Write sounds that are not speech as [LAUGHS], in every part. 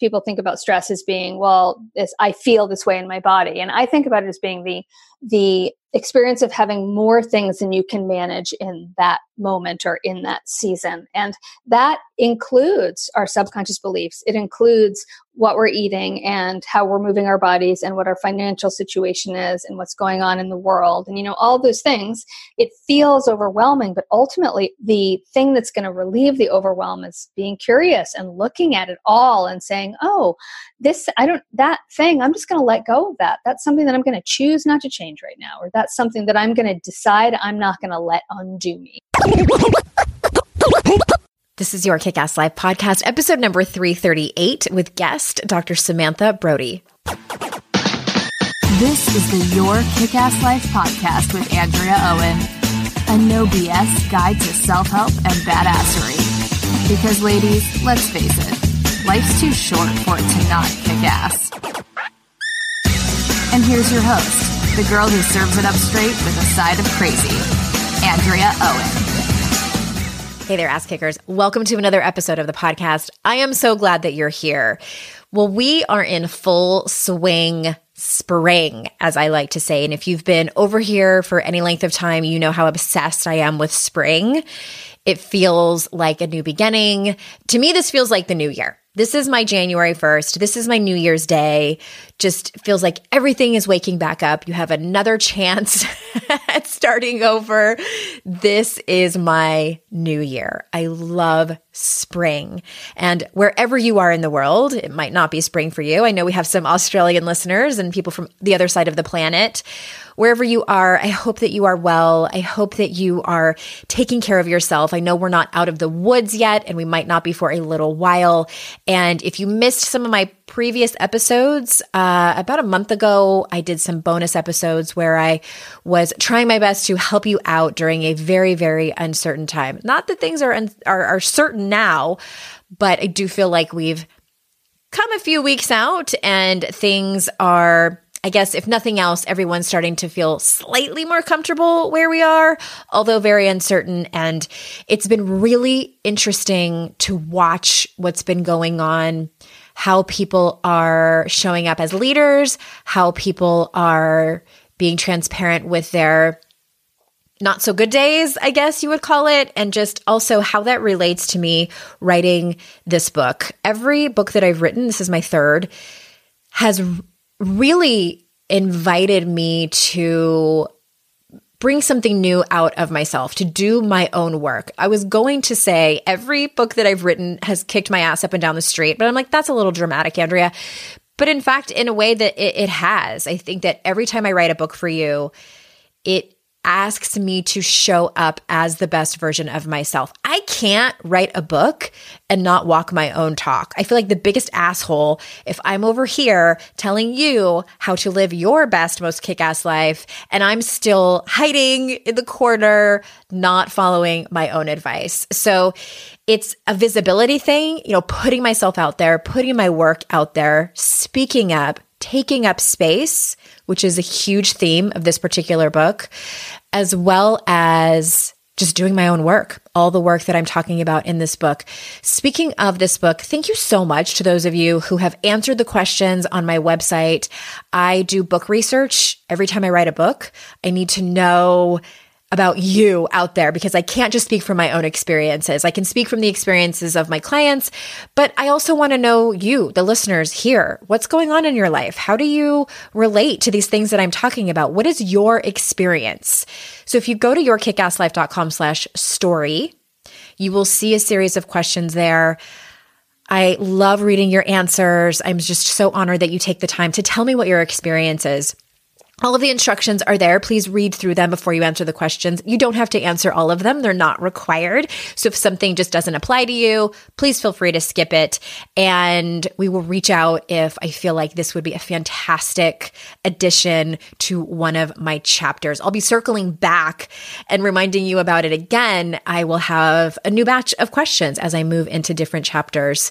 People think about stress as being well this i feel this way in my body and i think about it as being the the experience of having more things than you can manage in that moment or in that season. And that includes our subconscious beliefs. It includes what we're eating and how we're moving our bodies and what our financial situation is and what's going on in the world. And, you know, all those things, it feels overwhelming, but ultimately the thing that's going to relieve the overwhelm is being curious and looking at it all and saying, oh, this, I don't, that thing, I'm just going to let go of that. That's something that I'm going to choose not to change right now, or that's something that I'm going to decide I'm not going to let undo me. This is your Kick Ass Life podcast, episode number 338, with guest Dr. Samantha Brody. This is the Your Kick Ass Life podcast with Andrea Owen, a no BS guide to self help and badassery. Because, ladies, let's face it, life's too short for it to not kick ass. And here's your host, the girl who serves it up straight with a side of crazy, Andrea Owen. Hey there, ass kickers. Welcome to another episode of the podcast. I am so glad that you're here. Well, we are in full swing spring, as I like to say. And if you've been over here for any length of time, you know how obsessed I am with spring. It feels like a new beginning. To me, this feels like the new year. This is my January 1st. This is my New Year's Day. Just feels like everything is waking back up. You have another [LAUGHS] chance at starting over. This is my new year. I love spring. And wherever you are in the world, it might not be spring for you. I know we have some Australian listeners and people from the other side of the planet wherever you are, I hope that you are well. I hope that you are taking care of yourself. I know we're not out of the woods yet, and we might not be for a little while. And if you missed some of my previous episodes, uh, about a month ago, I did some bonus episodes where I was trying my best to help you out during a very, very uncertain time. Not that things are, un- are, are certain now, but I do feel like we've come a few weeks out and things are I guess if nothing else, everyone's starting to feel slightly more comfortable where we are, although very uncertain. And it's been really interesting to watch what's been going on, how people are showing up as leaders, how people are being transparent with their not so good days, I guess you would call it, and just also how that relates to me writing this book. Every book that I've written, this is my third, has really invited me to bring something new out of myself, to do my own work. I was going to say every book that I've written has kicked my ass up and down the street, but I'm like, that's a little dramatic, Andrea. But in fact, in a way that it, it has, I think that every time I write a book for you, it asks me to show up as the best version of myself. I can't write a book and not walk my own talk. I feel like the biggest asshole if I'm over here telling you how to live your best, most kick ass life, and I'm still hiding in the corner, not following my own advice. So it's a visibility thing, you know, putting myself out there, putting my work out there, speaking up, taking up space, which is a huge theme of this particular book, as well as just doing my own work, all the work that I'm talking about in this book. Speaking of this book, thank you so much to those of you who have answered the questions on my website. I do book research every time I write a book. I need to know about you out there because I can't just speak from my own experiences. I can speak from the experiences of my clients, but I also want to know you, the listeners here. What's going on in your life? How do you relate to these things that I'm talking about? What is your experience? So if you go to yourkickasslife.com slash story, you will see a series of questions there. I love reading your answers. I'm just so honored that you take the time to tell me what your experience is. All of the instructions are there. Please read through them before you answer the questions. You don't have to answer all of them. They're not required. So if something just doesn't apply to you, please feel free to skip it. And we will reach out if I feel like this would be a fantastic addition to one of my chapters. I'll be circling back and reminding you about it again. I will have a new batch of questions as I move into different chapters.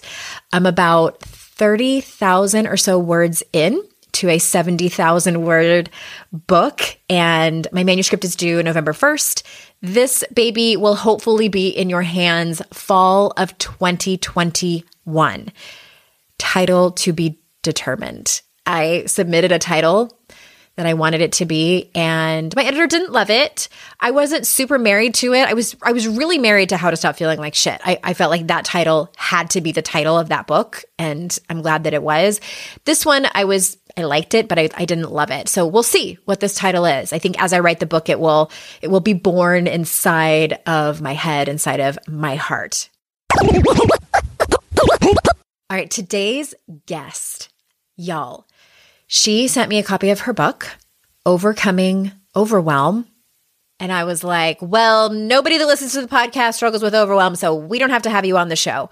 I'm about 30,000 or so words in to a 70,000 word book, and my manuscript is due November 1st. This baby will hopefully be in your hands fall of 2021. Title to be determined. I submitted a title that I wanted it to be and my editor didn't love it. I wasn't super married to it. I was I was really married to How to Stop Feeling Like Shit. I, I felt like that title had to be the title of that book and I'm glad that it was. This one I was I liked it, but I, I didn't love it. So we'll see what this title is. I think as I write the book, it will it will be born inside of my head, inside of my heart. All right, today's guest, y'all. She sent me a copy of her book, Overcoming Overwhelm. And I was like, well, nobody that listens to the podcast struggles with overwhelm, so we don't have to have you on the show.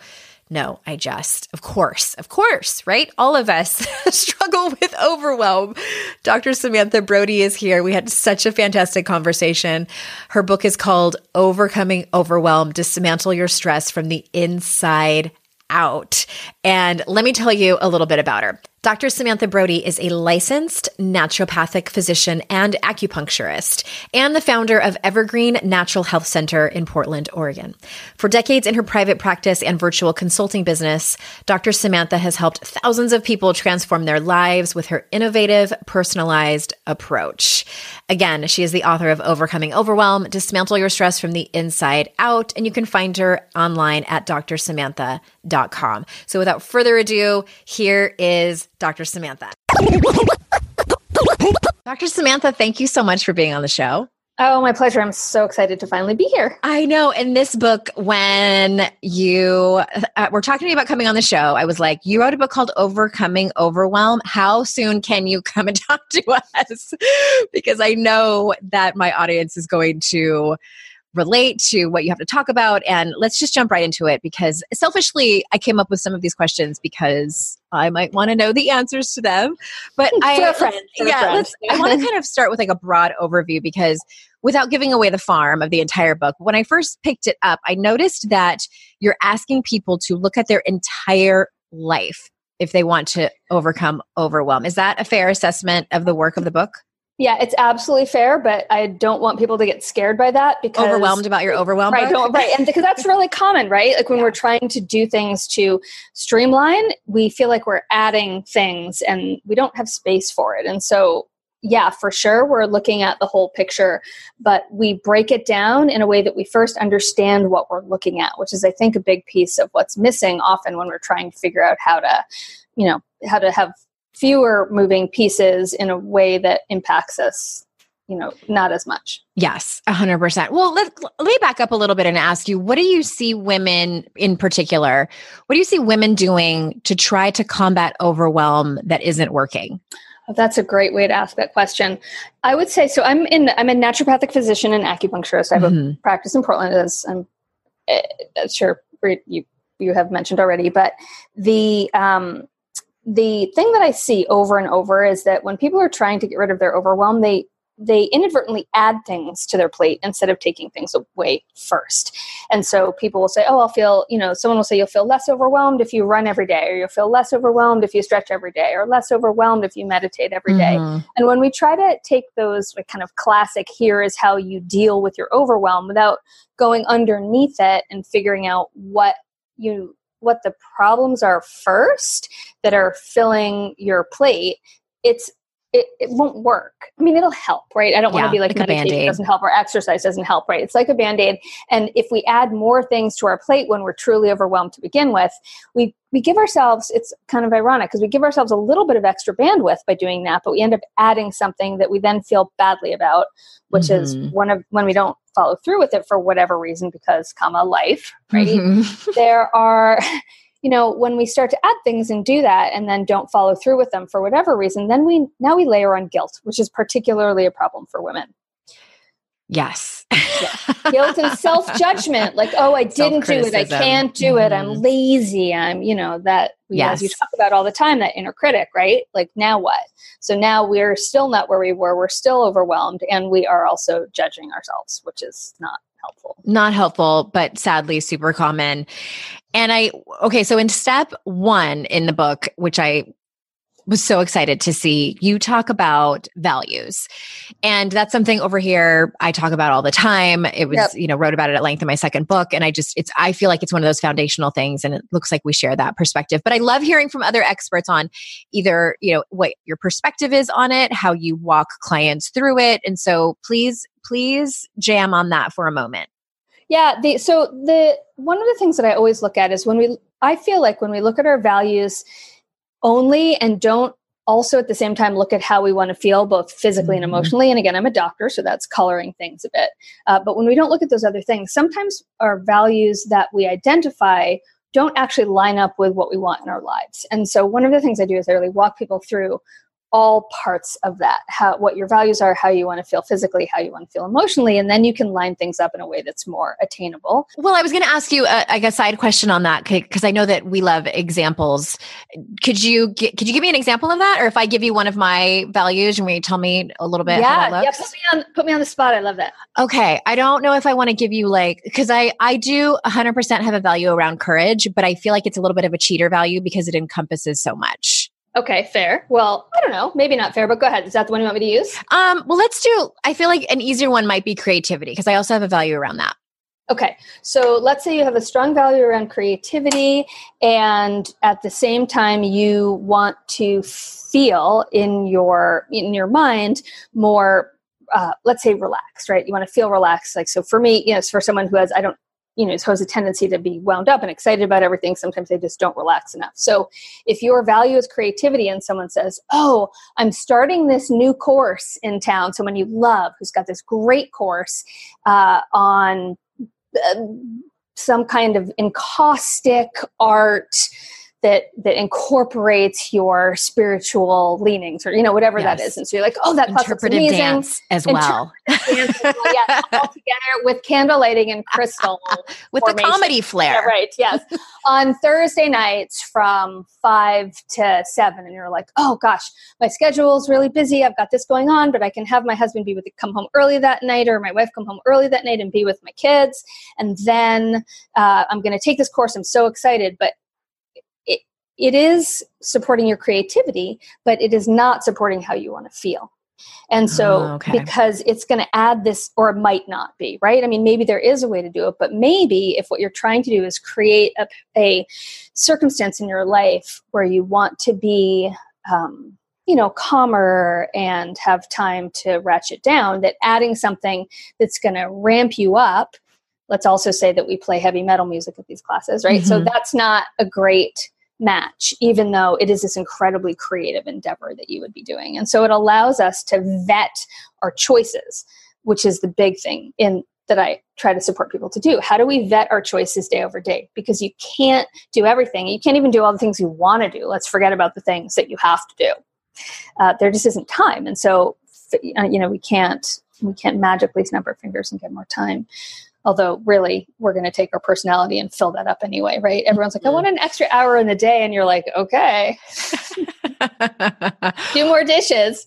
No, I just, of course, of course, right? All of us [LAUGHS] struggle with overwhelm. Dr. Samantha Brody is here. We had such a fantastic conversation. Her book is called Overcoming Overwhelm Dismantle Your Stress from the Inside Out. And let me tell you a little bit about her. Dr. Samantha Brody is a licensed naturopathic physician and acupuncturist, and the founder of Evergreen Natural Health Center in Portland, Oregon. For decades in her private practice and virtual consulting business, Dr. Samantha has helped thousands of people transform their lives with her innovative, personalized approach. Again, she is the author of Overcoming Overwhelm, Dismantle Your Stress from the Inside Out, and you can find her online at drsamantha.com. So without further ado, here is Dr. Samantha. [LAUGHS] Dr. Samantha, thank you so much for being on the show. Oh, my pleasure. I'm so excited to finally be here. I know. In this book, when you uh, were talking to me about coming on the show, I was like, you wrote a book called Overcoming Overwhelm. How soon can you come and [LAUGHS] talk to us? because I know that my audience is going to relate to what you have to talk about. And let's just jump right into it because selfishly, I came up with some of these questions because I might want to know the answers to them. But [LAUGHS] I, friend, yeah, I want to kind of start with like a broad overview because without giving away the farm of the entire book, when I first picked it up, I noticed that you're asking people to look at their entire life if they want to overcome overwhelm. Is that a fair assessment of the work of the book? Yeah, it's absolutely fair, but I don't want people to get scared by that because overwhelmed about your overwhelm. Right, right, and because that's [LAUGHS] really common, right? Like when yeah. we're trying to do things to streamline, we feel like we're adding things and we don't have space for it. And so, yeah, for sure, we're looking at the whole picture, but we break it down in a way that we first understand what we're looking at, which is, I think, a big piece of what's missing often when we're trying to figure out how to, you know, how to have fewer moving pieces in a way that impacts us you know not as much. Yes 100% well let, let me back up a little bit and ask you what do you see women in particular what do you see women doing to try to combat overwhelm that isn't working? Oh, that's a great way to ask that question. I would say so i'm in i'm a naturopathic physician and acupuncturist. I have mm-hmm. a practice in portland as i'm uh, sure you you have mentioned already but the um the thing that I see over and over is that when people are trying to get rid of their overwhelm, they they inadvertently add things to their plate instead of taking things away first. And so people will say, Oh, I'll feel, you know, someone will say you'll feel less overwhelmed if you run every day, or you'll feel less overwhelmed if you stretch every day, or less overwhelmed if you meditate every day. Mm-hmm. And when we try to take those like, kind of classic, here is how you deal with your overwhelm without going underneath it and figuring out what you what the problems are first that are filling your plate, it's it, it won't work. I mean, it'll help, right? I don't want to be like, like meditation doesn't help or exercise doesn't help, right? It's like a band aid. And if we add more things to our plate when we're truly overwhelmed to begin with, we we give ourselves it's kind of ironic because we give ourselves a little bit of extra bandwidth by doing that, but we end up adding something that we then feel badly about, which mm-hmm. is one of when we don't follow through with it for whatever reason because comma life, right? Mm-hmm. [LAUGHS] there are you know when we start to add things and do that and then don't follow through with them for whatever reason then we now we layer on guilt which is particularly a problem for women yes yeah. [LAUGHS] guilt and self-judgment like oh i didn't do it i can't do mm-hmm. it i'm mm-hmm. lazy i'm you know that yes. you talk about all the time that inner critic right like now what so now we're still not where we were we're still overwhelmed and we are also judging ourselves which is not helpful. Not helpful, but sadly super common. And I, okay, so in step one in the book, which I was so excited to see you talk about values. And that's something over here I talk about all the time. It was, yep. you know, wrote about it at length in my second book. And I just, it's, I feel like it's one of those foundational things. And it looks like we share that perspective. But I love hearing from other experts on either, you know, what your perspective is on it, how you walk clients through it. And so please, please jam on that for a moment. Yeah. The, so the, one of the things that I always look at is when we, I feel like when we look at our values, only and don't also at the same time look at how we want to feel both physically and mm-hmm. emotionally. And again i'm a doctor so that's coloring things a bit. Uh, but when we don't look at those other things sometimes our values that we identify don't actually line up with what we want in our lives. And so one of the things i do is i really walk people through all parts of that how what your values are how you want to feel physically how you want to feel emotionally and then you can line things up in a way that's more attainable. Well i was going to ask you a, a side question on that because i know that we love examples. Could you could you give me an example of that? Or if i give you one of my values and we tell me a little bit yeah yeah put me on put me on the spot i love that okay i don't know if i want to give you like because i i do 100% have a value around courage but i feel like it's a little bit of a cheater value because it encompasses so much Okay, fair. Well, I don't know, maybe not fair, but go ahead. Is that the one you want me to use? Um, well, let's do. I feel like an easier one might be creativity because I also have a value around that. Okay, so let's say you have a strong value around creativity, and at the same time, you want to feel in your in your mind more uh, let's say relaxed, right? You want to feel relaxed. Like, so for me, you know, for someone who has, I don't you know, has a tendency to be wound up and excited about everything. Sometimes they just don't relax enough. So if your value is creativity and someone says, Oh, I'm starting this new course in town, someone you love who's got this great course uh, on uh, some kind of encaustic art that that incorporates your spiritual leanings or you know whatever yes. that is and so you're like oh that interpretive amazing. dance as well [LAUGHS] dance as well. yeah all [LAUGHS] together with candle lighting and crystal [LAUGHS] with formation. the comedy flair yeah, right yes on thursday nights from five to seven and you're like oh gosh my schedule is really busy i've got this going on but i can have my husband be with come home early that night or my wife come home early that night and be with my kids and then uh, i'm going to take this course i'm so excited but it is supporting your creativity, but it is not supporting how you want to feel. And so, oh, okay. because it's going to add this, or it might not be, right? I mean, maybe there is a way to do it, but maybe if what you're trying to do is create a, a circumstance in your life where you want to be, um, you know, calmer and have time to ratchet down, that adding something that's going to ramp you up. Let's also say that we play heavy metal music at these classes, right? Mm-hmm. So that's not a great match, even though it is this incredibly creative endeavor that you would be doing. And so it allows us to vet our choices, which is the big thing in that I try to support people to do. How do we vet our choices day over day? Because you can't do everything. You can't even do all the things you want to do. Let's forget about the things that you have to do. Uh, there just isn't time, and so you know we can't we can't magically snap our fingers and get more time. Although, really, we're going to take our personality and fill that up anyway, right? Everyone's like, I want an extra hour in the day. And you're like, okay, [LAUGHS] do more dishes.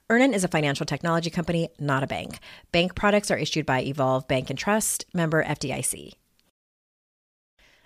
Earnin is a financial technology company, not a bank. Bank products are issued by Evolve Bank and Trust, member FDIC.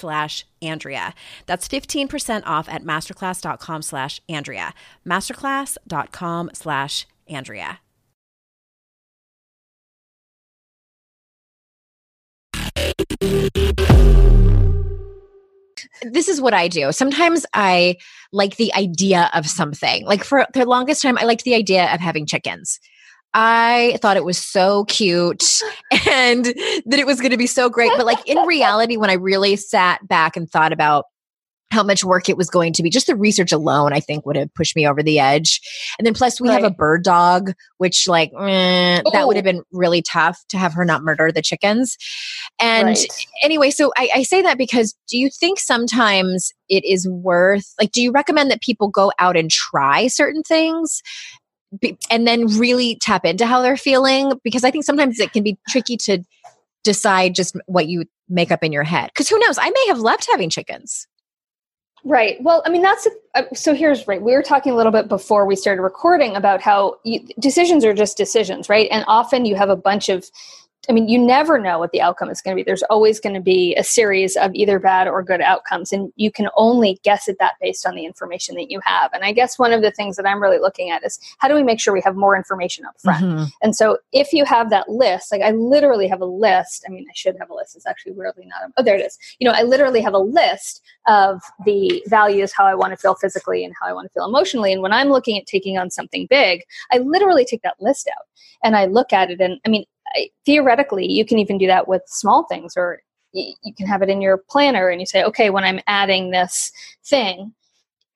slash Andrea. That's 15% off at masterclass.com slash Andrea. Masterclass.com slash Andrea. This is what I do. Sometimes I like the idea of something. Like for the longest time, I liked the idea of having chickens. I thought it was so cute [LAUGHS] and that it was going to be so great. But like in reality, when I really sat back and thought about how much work it was going to be, just the research alone, I think would have pushed me over the edge. And then plus we right. have a bird dog, which like eh, that would have been really tough to have her not murder the chickens. And right. anyway, so I, I say that because do you think sometimes it is worth like do you recommend that people go out and try certain things be, and then really tap into how they're feeling because I think sometimes it can be tricky to decide just what you make up in your head. Because who knows? I may have loved having chickens. Right. Well, I mean, that's uh, so. Here's right. We were talking a little bit before we started recording about how you, decisions are just decisions, right? And often you have a bunch of I mean, you never know what the outcome is going to be. There's always going to be a series of either bad or good outcomes, and you can only guess at that based on the information that you have. And I guess one of the things that I'm really looking at is how do we make sure we have more information up front? Mm-hmm. And so if you have that list, like I literally have a list. I mean, I should have a list. It's actually weirdly not. A, oh, there it is. You know, I literally have a list of the values, how I want to feel physically and how I want to feel emotionally. And when I'm looking at taking on something big, I literally take that list out and I look at it. And I mean, theoretically, you can even do that with small things, or you can have it in your planner and you say, okay, when I'm adding this thing,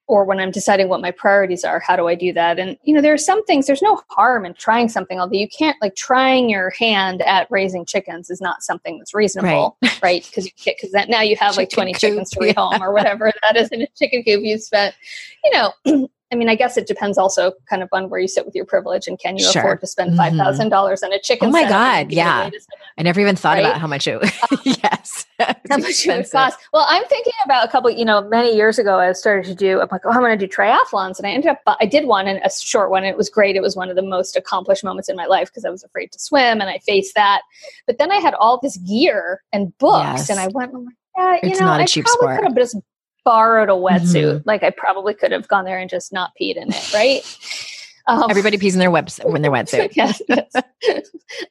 or when I'm deciding what my priorities are, how do I do that? And you know, there are some things. There's no harm in trying something, although you can't like trying your hand at raising chickens is not something that's reasonable, right? Because [LAUGHS] right? because that now you have like 20 coop, chickens to yeah. home or whatever [LAUGHS] that is in a chicken coop you spent. You know, I mean, I guess it depends also kind of on where you sit with your privilege and can you sure. afford to spend mm-hmm. five thousand dollars on a chicken? Oh my god, yeah. I never even thought right? about how much it. Um, [LAUGHS] [LAUGHS] yes, how much it would cost. Well, I'm thinking about a couple. You know, many years ago, I started to do. I'm like, oh, I'm going to do triathlons, and I ended up. I did one and a short one. And it was great. It was one of the most accomplished moments in my life because I was afraid to swim, and I faced that. But then I had all this gear and books, yes. and I went, oh yeah, you it's know, I probably sport. could have just borrowed a wetsuit. Mm-hmm. Like I probably could have gone there and just not peed in it, right? Um, [LAUGHS] Everybody pees in their webs when their wetsuit. [LAUGHS] yes, yes.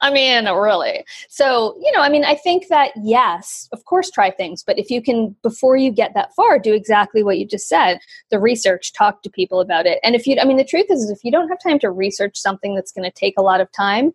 I mean, really. So, you know, I mean, I think that yes, of course, try things, but if you can, before you get that far, do exactly what you just said: the research, talk to people about it. And if you, I mean, the truth is, is if you don't have time to research something that's going to take a lot of time,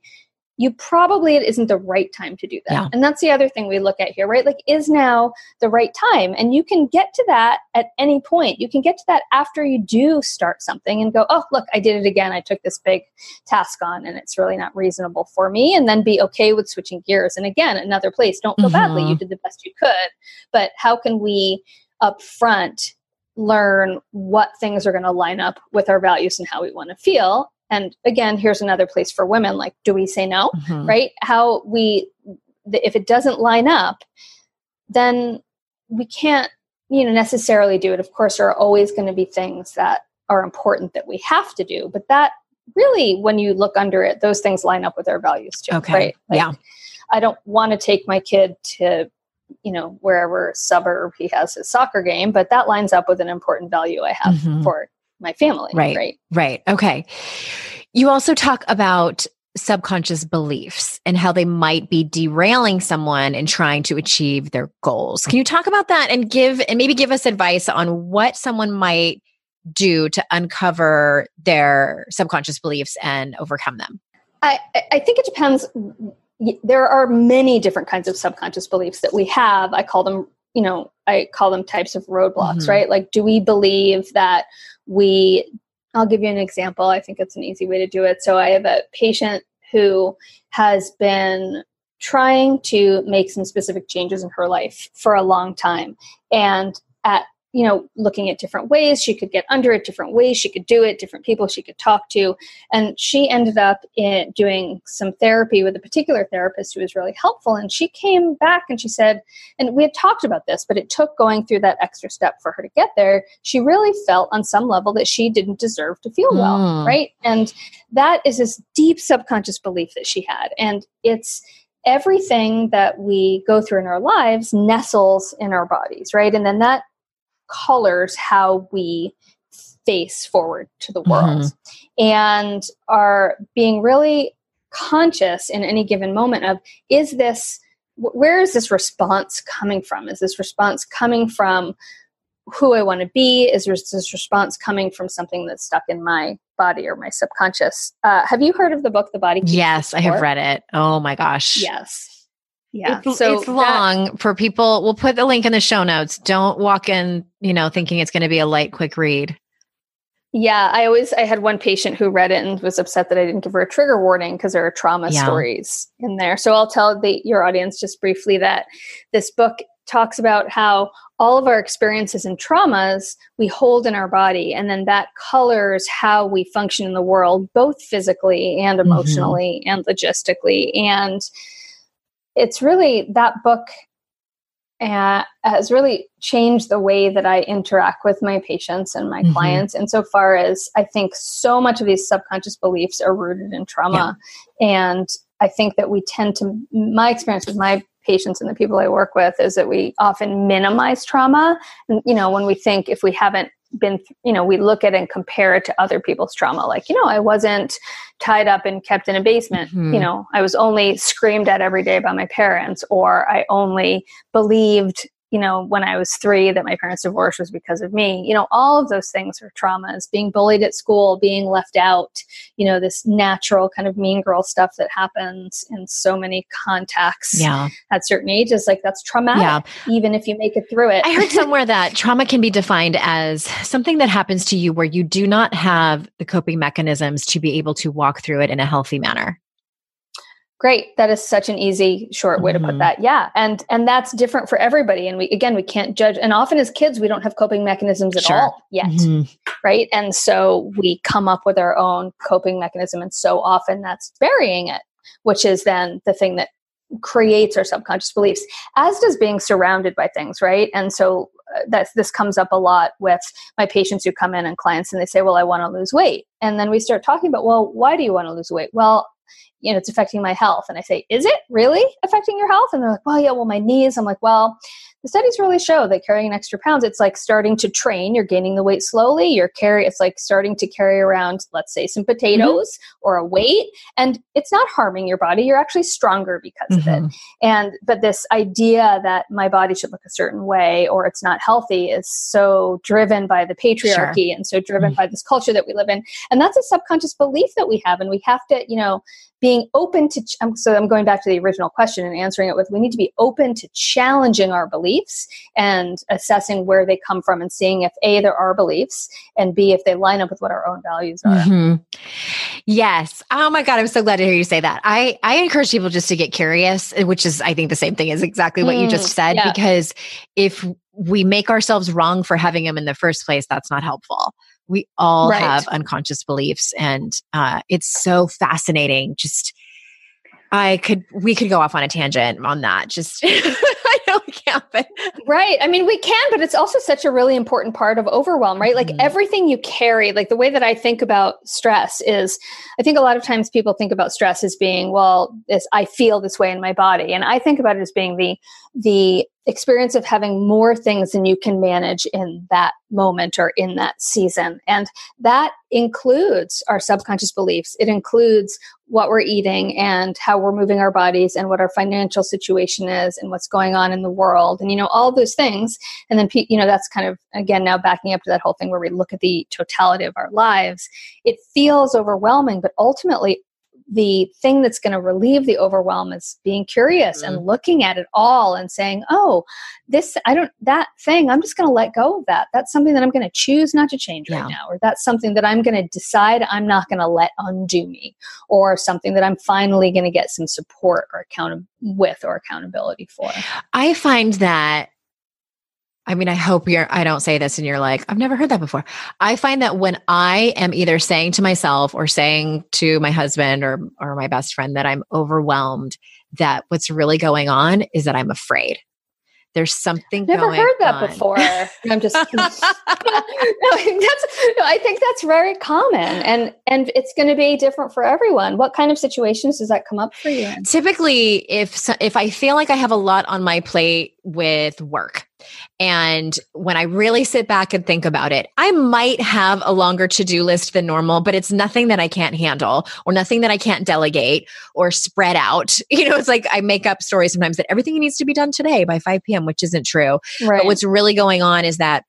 you probably it isn't the right time to do that. Yeah. And that's the other thing we look at here, right? Like, is now the right time? And you can get to that at any point. You can get to that after you do start something and go, oh, look, I did it again. I took this big task on and it's really not reasonable for me. And then be okay with switching gears. And again, another place, don't feel badly. Mhm. You did the best you could. But how can we up front learn what things are going to line up with our values and how we want to feel? And again, here's another place for women like, do we say no? Mhm. right how we if it doesn't line up then we can't you know necessarily do it of course there are always going to be things that are important that we have to do but that really when you look under it those things line up with our values too Okay. right Yeah. i don't want to take my kid to you know wherever suburb he has his soccer game but that lines up with an important value i have Mhm. for my family Right. right Right. Okay. You also talk about subconscious beliefs and how they might be derailing someone in trying to achieve their goals. Can you talk about that and give and maybe give us advice on what someone might do to uncover their subconscious beliefs and overcome them? I, I think it depends. There are many different kinds of subconscious beliefs that we have. I call them, you know, I call them types of roadblocks, Mhm. right? Like, do we believe that we, I'll give you an example. I think it's an easy way to do it. So I have a patient who has been trying to make some specific changes in her life for a long time. And at you know, looking at different ways she could get under it, different ways she could do it, different people she could talk to. And she ended up in doing some therapy with a particular therapist who was really helpful. And she came back and she said, and we had talked about this, but it took going through that extra step for her to get there. She really felt on some level that she didn't deserve to feel well, Mm. right? And that is this deep subconscious belief that she had. And it's everything that we go through in our lives nestles in our bodies, right? And then that colors how we face forward to the world. And are being really conscious in any given moment of is this where is this response coming from? Is this response coming from who i want to be? Is this this response coming from something that's stuck in my body or my subconscious? Uh, have you heard of the book the body Keeps Yes, I have read it. Oh my gosh. yes yeah It's, so it's that- long for people. We'll put the link in the show notes. Don't walk in, you know, thinking it's going to be a light, quick read. Yeah, I always I had one patient who read it and was upset that I didn't give her a trigger warning because there are trauma Yeah. stories in there. So I'll tell the your audience just briefly that this book talks about how all of our experiences and traumas we hold in our body and then that colors how we function in the world both physically and Mm-hmm. emotionally and logistically and it's really that book uh, has really changed the way that I interact with my patients and my Mhm. clients insofar as I think so much of these subconscious beliefs are rooted in trauma. And I think that we tend to, my experience with my patients and the people I work with is that we often minimize trauma. And, you know, when we think if we haven't been, you know, we look at and compare it to other people's trauma. Like, you know, I wasn't tied up and kept in a basement. Mhm. You know, I was only screamed at every day by my parents, or I only believed you know, when I was three that my parents divorced was because of me. You know, all of those things are traumas. Being bullied at school, being left out, you know, this natural kind of mean girl stuff that happens in so many contacts Yeah. at certain ages. Like that's traumatic, Yeah. even if you make it through it. I heard [LAUGHS] somewhere that trauma can be defined as something that happens to you where you do not have the coping mechanisms to be able to walk through it in a healthy manner. Great. That is such an easy, short way to Mhm. put that. Yeah. And and that's different for everybody. And we again we can't judge. And often as kids, we don't have coping mechanisms at Sure. all yet. Mhm. right? And so we come up with our own coping mechanism, and so often that's burying it, which is then the thing that creates our subconscious beliefs, as does being surrounded by things, right? And so uh, that's this comes up a lot with my patients who come in and clients, and they say, "Well, I want to lose weight," and then we start talking about, "Well, why do you want to lose weight?" Well. You know, it's affecting my health. And I say, Is it really affecting your health? And they're like, Well, yeah, well, my knees. I'm like, Well, the studies really show that carrying an extra pounds it's like starting to train you're gaining the weight slowly you're carry it's like starting to carry around let's say some potatoes or a weight and it's not harming your body you're actually stronger because of it Mhm. and but this idea that my body should look a certain way or it's not healthy is so driven by the patriarchy and so driven Mm. by this culture that we live in and that's a subconscious belief that we have and we have to you know be being open to ch- so i'm going back to the original question and answering it with we need to be open to challenging our beliefs and assessing where they come from and seeing if a there are beliefs and b if they line up with what our own values are mm-hmm. yes oh my god i'm so glad to hear you say that i i encourage people just to get curious which is i think the same thing as exactly what mm, you just said yeah. because if we make ourselves wrong for having them in the first place that's not helpful we all right. have unconscious beliefs and uh, it's so fascinating just i could we could go off on a tangent on that just [LAUGHS] i know we can't but right i mean we can but it's also such a really important part of overwhelm right like mm-hmm. everything you carry like the way that i think about stress is i think a lot of times people think about stress as being well this i feel this way in my body and i think about it as being the the experience of having more things than you can manage in that moment or in that season. And that includes our subconscious beliefs. It includes what we're eating and how we're moving our bodies and what our financial situation is and what's going on in the world and you know all those things and then you know that's kind of again now backing up to that whole thing where we look at the totality of our lives it feels overwhelming but ultimately the thing that's going to relieve the overwhelm is being curious mm-hmm. and looking at it all and saying, oh, this, I don't, that thing, I'm just going to let go of that. That's something that I'm going to choose not to change yeah. right now. Or that's something that I'm going to decide I'm not going to let undo me. Or something that I'm finally going to get some support or account with or accountability for. I find that I mean, I hope you're, I don't say this and you're like, I've never heard that before. I find that when I am either saying to myself or saying to my husband or, or my best friend that I'm overwhelmed, that what's really going on is that I'm afraid. There's something I've Never heard that on. before. I'm just [LAUGHS] [LAUGHS] no, that's no, I think that's very common and and it's going to be different for everyone. What kind of situations does that come up for you? Typically if if I feel like I have a lot on my plate with work and when I really sit back and think about it, I might have a longer to do list than normal, but it's nothing that I can't handle or nothing that I can't delegate or spread out. [LAUGHS] You know, it's like I make up stories sometimes that everything needs to be done today by 5 p.m., which isn't true. Right. But what's really going on is that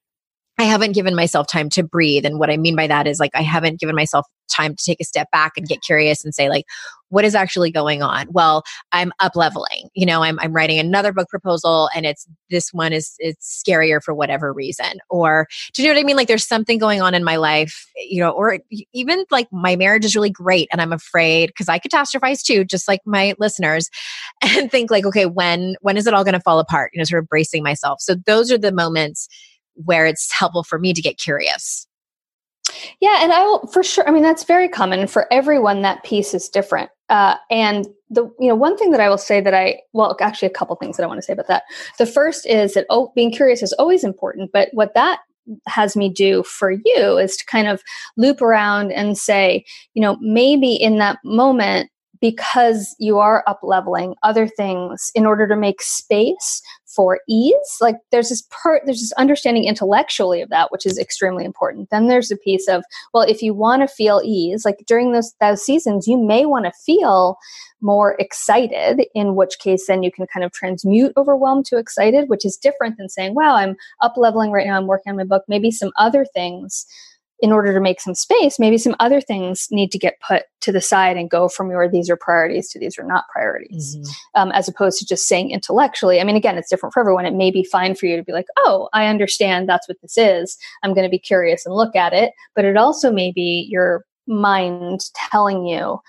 I haven't given myself time to breathe. And what I mean by that is like I haven't given myself time to take a step back and get curious and say, like, what is actually going on? Well, I'm up leveling. You know, I'm I'm writing another book proposal and it's this one is it's scarier for whatever reason. Or do you know what I mean? Like there's something going on in my life, you know, or even like my marriage is really great and I'm afraid because I catastrophize too, just like my listeners, [LAUGHS] and think like, okay, when when is it all gonna fall apart? You know, sort of bracing myself. So those are the moments where it's helpful for me to get curious. Yeah, and I will for sure. I mean, that's very common for everyone. That piece is different. Uh, and the you know one thing that I will say that I well actually a couple things that I want to say about that. The first is that oh, being curious is always important, but what that has me do for you is to kind of loop around and say, you know, maybe in that moment because you are up leveling other things in order to make space for ease. Like there's this part there's this understanding intellectually of that which is extremely important. Then there's a piece of well if you want to feel ease like during those those seasons you may want to feel more excited in which case then you can kind of transmute overwhelmed to excited which is different than saying wow i'm up leveling right now i'm working on my book. Maybe some other things in order to make some space, maybe some other things need to get put to the side and go from your these are priorities to these are not priorities, mm-hmm. um, as opposed to just saying intellectually. I mean, again, it's different for everyone. It may be fine for you to be like, oh, I understand that's what this is. I'm going to be curious and look at it. But it also may be your mind telling you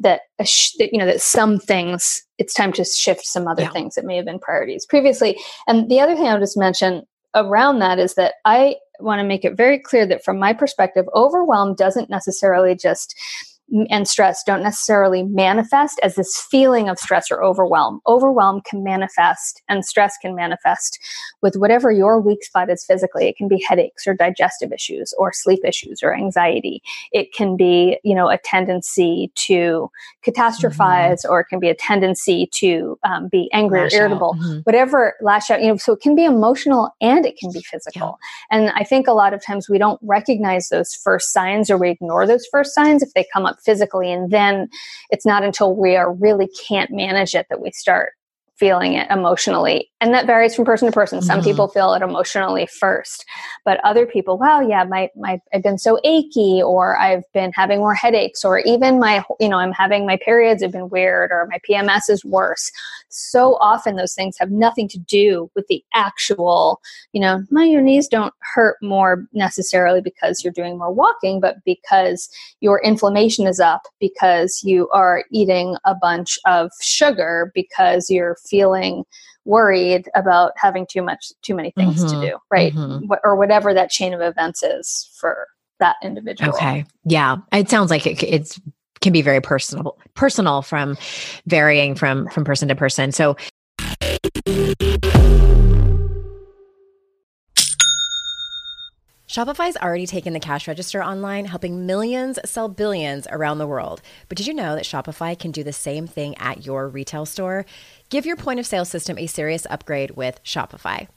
that, sh- that you know that some things it's time to shift some other yeah. things that may have been priorities previously. And the other thing I'll just mention around that is that I want to make it very clear that from my perspective, overwhelm doesn't necessarily just and stress don't necessarily manifest as this feeling of stress or overwhelm. Overwhelm can manifest and stress can manifest with whatever your weak spot is physically. It can be headaches or digestive issues or sleep issues or anxiety. It can be, you know, a tendency to catastrophize mm-hmm. or it can be a tendency to um, be angry lash or irritable, mm-hmm. whatever lash out, you know, so it can be emotional and it can be physical. Yeah. And I think a lot of times we don't recognize those first signs or we ignore those first signs if they come up physically. And then it's not until we are really can't manage it that we start feeling it emotionally. And that varies from person to person. Some mm-hmm. people feel it emotionally first, but other people, wow, yeah, my, my, I've been so achy, or I've been having more headaches, or even my, you know, I'm having my periods have been weird, or my PMS is worse. So often those things have nothing to do with the actual, you know, my your knees don't hurt more necessarily because you're doing more walking, but because your inflammation is up because you are eating a bunch of sugar because you're feeling worried about having too much too many things mm-hmm. to do right mm-hmm. Wh- or whatever that chain of events is for that individual okay yeah it sounds like it, it's can be very personal personal from varying from from person to person so Shopify's already taken the cash register online, helping millions sell billions around the world. But did you know that Shopify can do the same thing at your retail store? Give your point of sale system a serious upgrade with Shopify.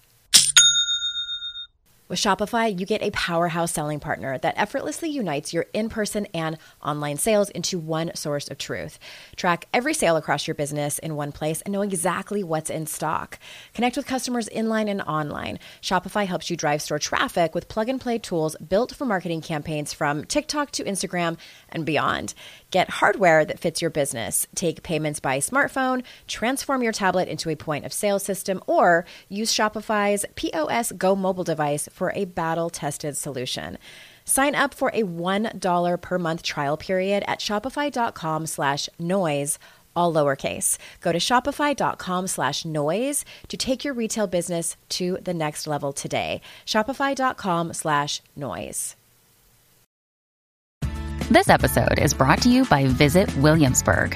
With Shopify, you get a powerhouse selling partner that effortlessly unites your in person and online sales into one source of truth. Track every sale across your business in one place and know exactly what's in stock. Connect with customers inline and online. Shopify helps you drive store traffic with plug and play tools built for marketing campaigns from TikTok to Instagram and beyond. Get hardware that fits your business. Take payments by smartphone, transform your tablet into a point of sale system, or use Shopify's POS Go mobile device for a battle tested solution. Sign up for a $1 per month trial period at shopify.com slash noise, all lowercase. Go to shopify.com slash noise to take your retail business to the next level today. Shopify.com slash noise. This episode is brought to you by Visit Williamsburg.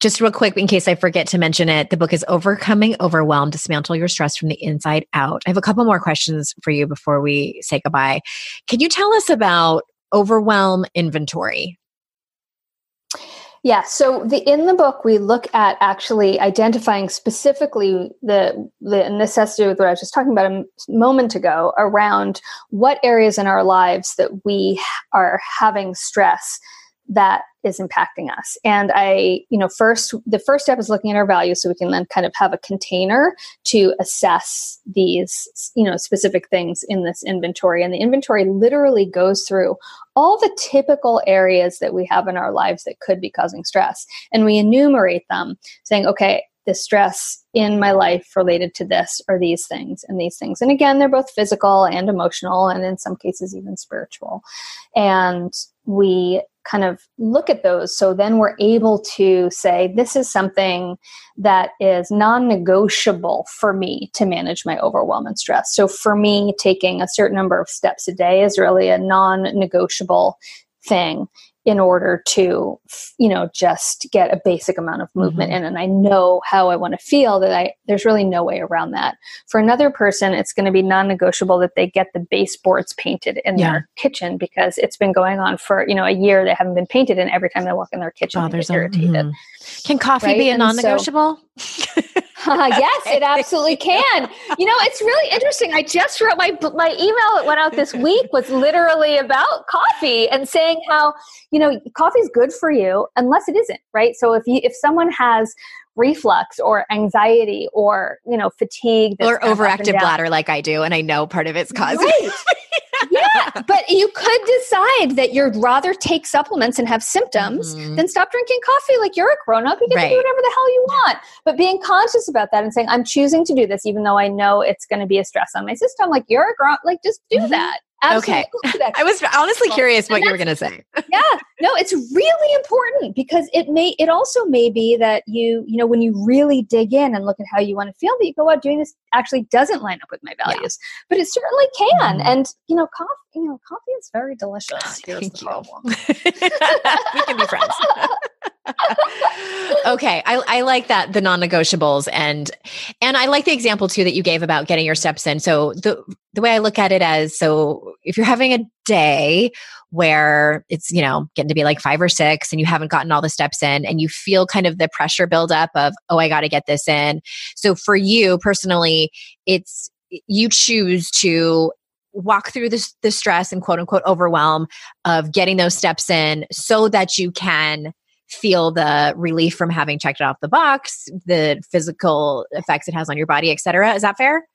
Just real quick, in case I forget to mention it, the book is Overcoming Overwhelm Dismantle Your Stress from the Inside Out. I have a couple more questions for you before we say goodbye. Can you tell us about overwhelm inventory? Yeah, so the in the book we look at actually identifying specifically the the necessity with what I was just talking about a moment ago around what areas in our lives that we are having stress that is impacting us. And I, you know, first, the first step is looking at our values so we can then kind of have a container to assess these, you know, specific things in this inventory. And the inventory literally goes through all the typical areas that we have in our lives that could be causing stress. And we enumerate them saying, okay, the stress in my life related to this or these things and these things. And again, they're both physical and emotional, and in some cases, even spiritual. And we kind of look at those. So then we're able to say, this is something that is non negotiable for me to manage my overwhelm and stress. So for me, taking a certain number of steps a day is really a non negotiable thing in order to you know just get a basic amount of movement mm-hmm. in and i know how i want to feel that i there's really no way around that for another person it's going to be non-negotiable that they get the baseboards painted in yeah. their kitchen because it's been going on for you know a year they haven't been painted and every time they walk in their kitchen oh, they get irritated mm-hmm. can coffee right? be a non-negotiable so, uh, [LAUGHS] yes, it absolutely can. You know, it's really interesting. I just wrote my my email that went out this week was literally about coffee and saying how you know coffee is good for you unless it isn't right. So if you if someone has reflux or anxiety or you know fatigue or overactive bladder like I do, and I know part of it's caused. Right. [LAUGHS] yeah, but you could decide that you'd rather take supplements and have symptoms mm-hmm. than stop drinking coffee. Like you're a grown up, you can right. do whatever the hell you want. But being conscious about that and saying, I'm choosing to do this, even though I know it's going to be a stress on my system. Like you're a grown, like just do mm-hmm. that. Absolutely. Okay. [LAUGHS] I was honestly curious what you were going to say. [LAUGHS] yeah. No, it's really important because it may, it also may be that you, you know, when you really dig in and look at how you want to feel, that you go out doing this actually doesn't line up with my values, yeah. but it certainly can. Mm. And, you know, coffee, you know, coffee is very delicious. Here's Thank the problem. [LAUGHS] we can be friends. Okay, I, I like that the non-negotiables and and I like the example too that you gave about getting your steps in. So the the way I look at it as so if you're having a day where it's you know getting to be like five or six and you haven't gotten all the steps in and you feel kind of the pressure build up of oh I got to get this in. So for you personally, it's you choose to walk through the, the stress and quote unquote overwhelm of getting those steps in so that you can feel the relief from having checked it off the box, the physical effects it has on your body, et cetera. Is that fair?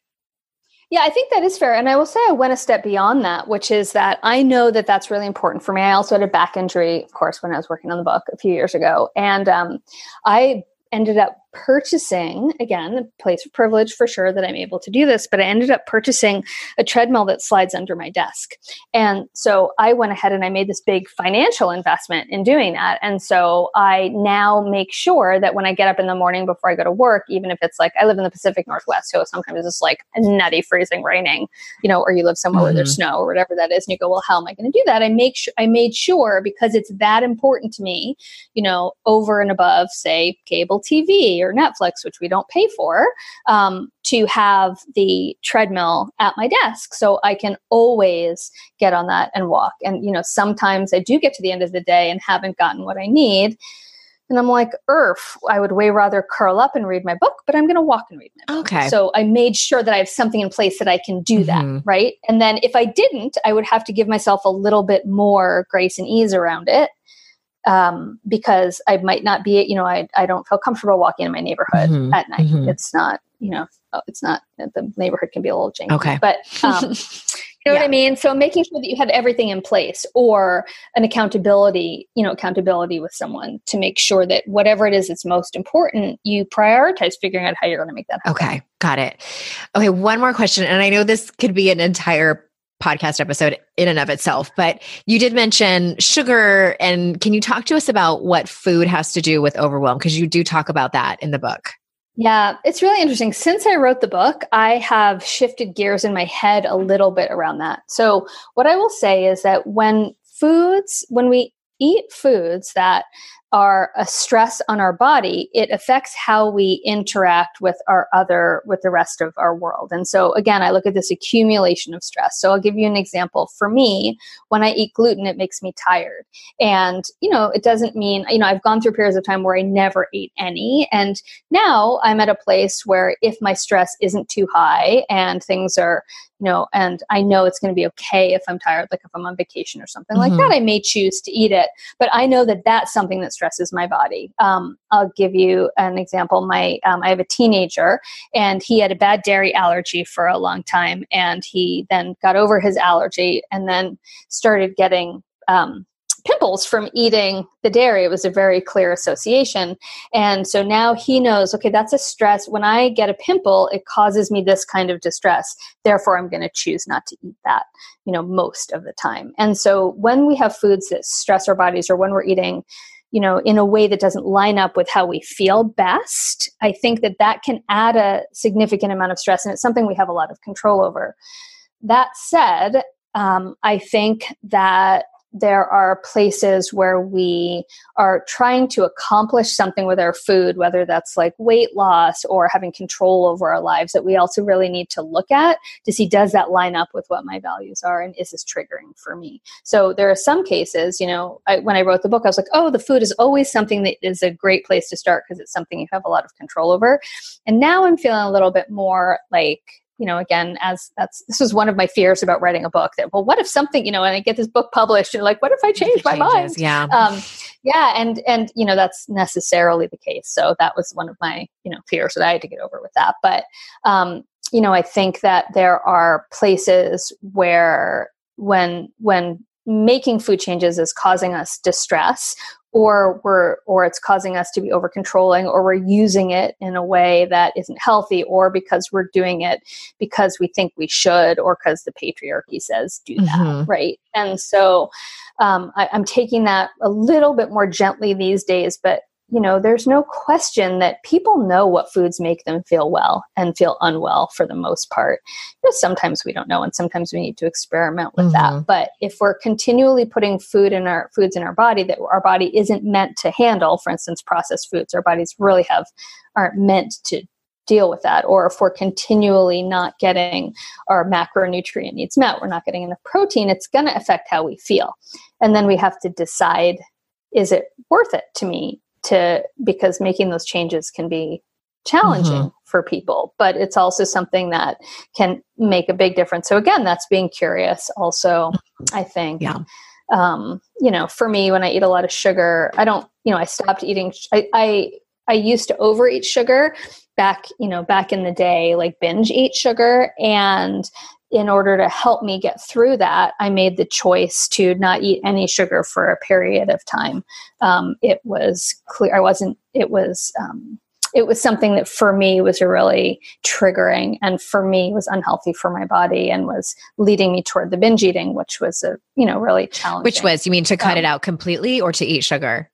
Yeah, I think that is fair. And I will say I went a step beyond that, which is that I know that that's really important for me. I also had a back injury, of course, when I was working on the book a few years ago. And um, I ended up purchasing again a place of privilege for sure that i'm able to do this but i ended up purchasing a treadmill that slides under my desk and so i went ahead and i made this big financial investment in doing that and so i now make sure that when i get up in the morning before i go to work even if it's like i live in the pacific northwest so sometimes it's like nutty freezing raining you know or you live somewhere mm-hmm. where there's mm-hmm. snow or whatever that is and you go well how am i going to do that i make sure i made sure because it's that important to me you know over and above say cable tv or Netflix, which we don't pay for, um, to have the treadmill at my desk so I can always get on that and walk. And, you know, sometimes I do get to the end of the day and haven't gotten what I need. And I'm like, Erf, I would way rather curl up and read my book, but I'm going to walk and read my book. Okay. So I made sure that I have something in place that I can do mm-hmm. that. Right. And then if I didn't, I would have to give myself a little bit more grace and ease around it um, because I might not be, you know, I, I don't feel comfortable walking in my neighborhood mm-hmm. at night. Mm-hmm. It's not, you know, oh, it's not, the neighborhood can be a little janky. Okay. But, [LAUGHS] um, you know yeah. what I mean? So making sure that you have everything in place or an accountability, you know, accountability with someone to make sure that whatever it is that's most important, you prioritize figuring out how you're going to make that happen. Okay. Got it. Okay. One more question. And I know this could be an entire podcast episode in and of itself. But you did mention sugar. And can you talk to us about what food has to do with overwhelm? Because you do talk about that in the book. Yeah, it's really interesting. Since I wrote the book, I have shifted gears in my head a little bit around that. So, what I will say is that when foods, when we eat foods that are a stress on our body, it affects how we interact with our other, with the rest of our world. And so, again, I look at this accumulation of stress. So, I'll give you an example. For me, when I eat gluten, it makes me tired. And, you know, it doesn't mean, you know, I've gone through periods of time where I never ate any. And now I'm at a place where if my stress isn't too high and things are, you know, and I know it's going to be okay if I'm tired, like if I'm on vacation or something mm-hmm. like that, I may choose to eat it. But I know that that's something that stresses my body. Um, I'll give you an example. My, um, I have a teenager, and he had a bad dairy allergy for a long time, and he then got over his allergy, and then started getting um, pimples from eating the dairy. It was a very clear association. And so now he knows, okay, that's a stress. When I get a pimple, it causes me this kind of distress. Therefore, I'm going to choose not to eat that, you know, most of the time. And so when we have foods that stress our bodies or when we're eating, you know, in a way that doesn't line up with how we feel best, I think that that can add a significant amount of stress. And it's something we have a lot of control over. That said, um, I think that there are places where we are trying to accomplish something with our food, whether that's like weight loss or having control over our lives, that we also really need to look at to see does that line up with what my values are and is this triggering for me? So there are some cases, you know, I, when I wrote the book, I was like, oh, the food is always something that is a great place to start because it's something you have a lot of control over. And now I'm feeling a little bit more like, you know, again, as that's this was one of my fears about writing a book. That well, what if something, you know, and I get this book published, and like, what if I change my mind? Yeah, um, yeah, and and you know, that's necessarily the case. So that was one of my you know fears that I had to get over with that. But um, you know, I think that there are places where when when making food changes is causing us distress or we're or it's causing us to be over controlling or we're using it in a way that isn't healthy or because we're doing it because we think we should or because the patriarchy says do that mm-hmm. right and so um, I, i'm taking that a little bit more gently these days but you know, there's no question that people know what foods make them feel well and feel unwell for the most part. You know, sometimes we don't know, and sometimes we need to experiment with mm-hmm. that. But if we're continually putting food in our foods in our body that our body isn't meant to handle, for instance, processed foods, our bodies really have aren't meant to deal with that or if we're continually not getting our macronutrient needs met we're not getting enough protein it's going to affect how we feel and then we have to decide is it worth it to me to because making those changes can be challenging mm-hmm. for people but it's also something that can make a big difference. So again that's being curious also i think. Yeah. Um, you know for me when i eat a lot of sugar i don't you know i stopped eating I, I i used to overeat sugar back you know back in the day like binge eat sugar. And in order to help me get through that, I made the choice to not eat any sugar for a period of time. Um, it was clear I wasn't. It was. Um, it was something that for me was really triggering and for me was unhealthy for my body and was leading me toward the binge eating which was a you know really challenging which was you mean to cut um, it out completely or to eat sugar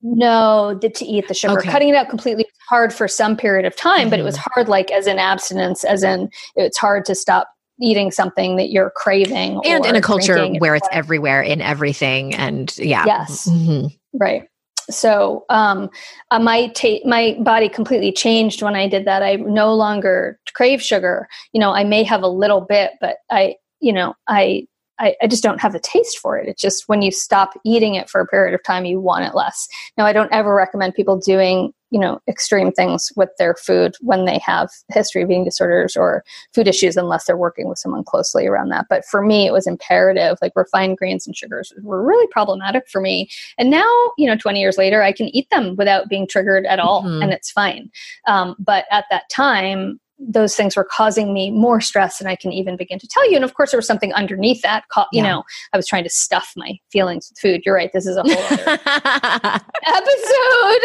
no the, to eat the sugar okay. cutting it out completely was hard for some period of time mm-hmm. but it was mm-hmm. hard like as an abstinence as in it's hard to stop eating something that you're craving and in a culture where it's everywhere in everything and yeah yes mm-hmm. right so um, uh, my ta- my body completely changed when I did that. I no longer crave sugar. You know, I may have a little bit, but I, you know, I I, I, just don't have the taste for it. It's just when you stop eating it for a period of time, you want it less. Now, I don't ever recommend people doing, you know, extreme things with their food when they have history of eating disorders or food issues, unless they're working with someone closely around that. But for me, it was imperative. Like refined grains and sugars were really problematic for me. And now, you know, 20 years later, I can eat them without being triggered at all, mm-hmm. and it's fine. Um, but at that time, those things were causing me more stress than I can even begin to tell you. And of course, there was something underneath that. You yeah. know, I was trying to stuff my feelings with food. You're right. This is a whole other [LAUGHS] episode.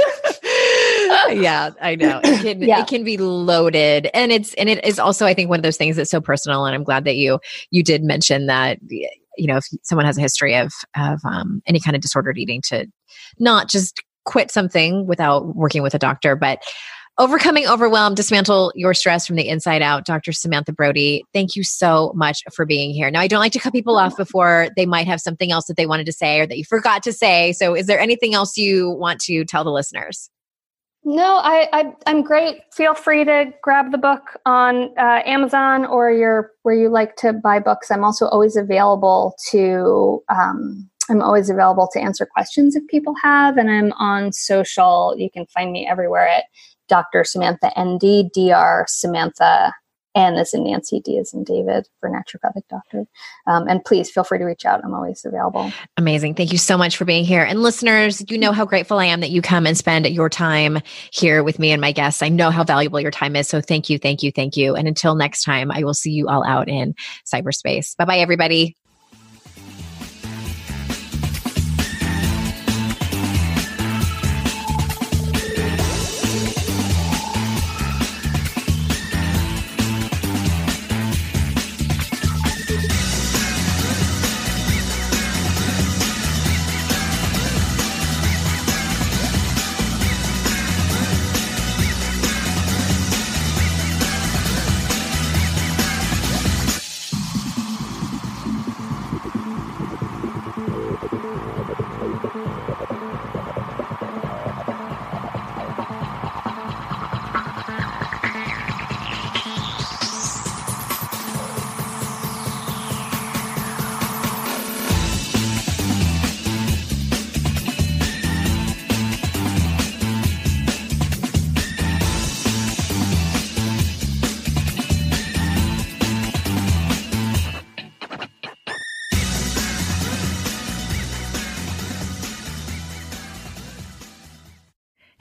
[LAUGHS] yeah, I know. It can, yeah. it can be loaded, and it's and it is also, I think, one of those things that's so personal. And I'm glad that you you did mention that. You know, if someone has a history of of um, any kind of disordered eating, to not just quit something without working with a doctor, but Overcoming overwhelm, dismantle your stress from the inside out. Dr. Samantha Brody, thank you so much for being here. Now, I don't like to cut people off before they might have something else that they wanted to say or that you forgot to say. So, is there anything else you want to tell the listeners? No, I, I am great. Feel free to grab the book on uh, Amazon or your where you like to buy books. I'm also always available to um, I'm always available to answer questions if people have, and I'm on social. You can find me everywhere at Dr. Samantha ND, DR Samantha N as in Nancy, D as in David for naturopathic doctor. Um, and please feel free to reach out. I'm always available. Amazing. Thank you so much for being here. And listeners, you know how grateful I am that you come and spend your time here with me and my guests. I know how valuable your time is. So thank you, thank you, thank you. And until next time, I will see you all out in cyberspace. Bye bye, everybody.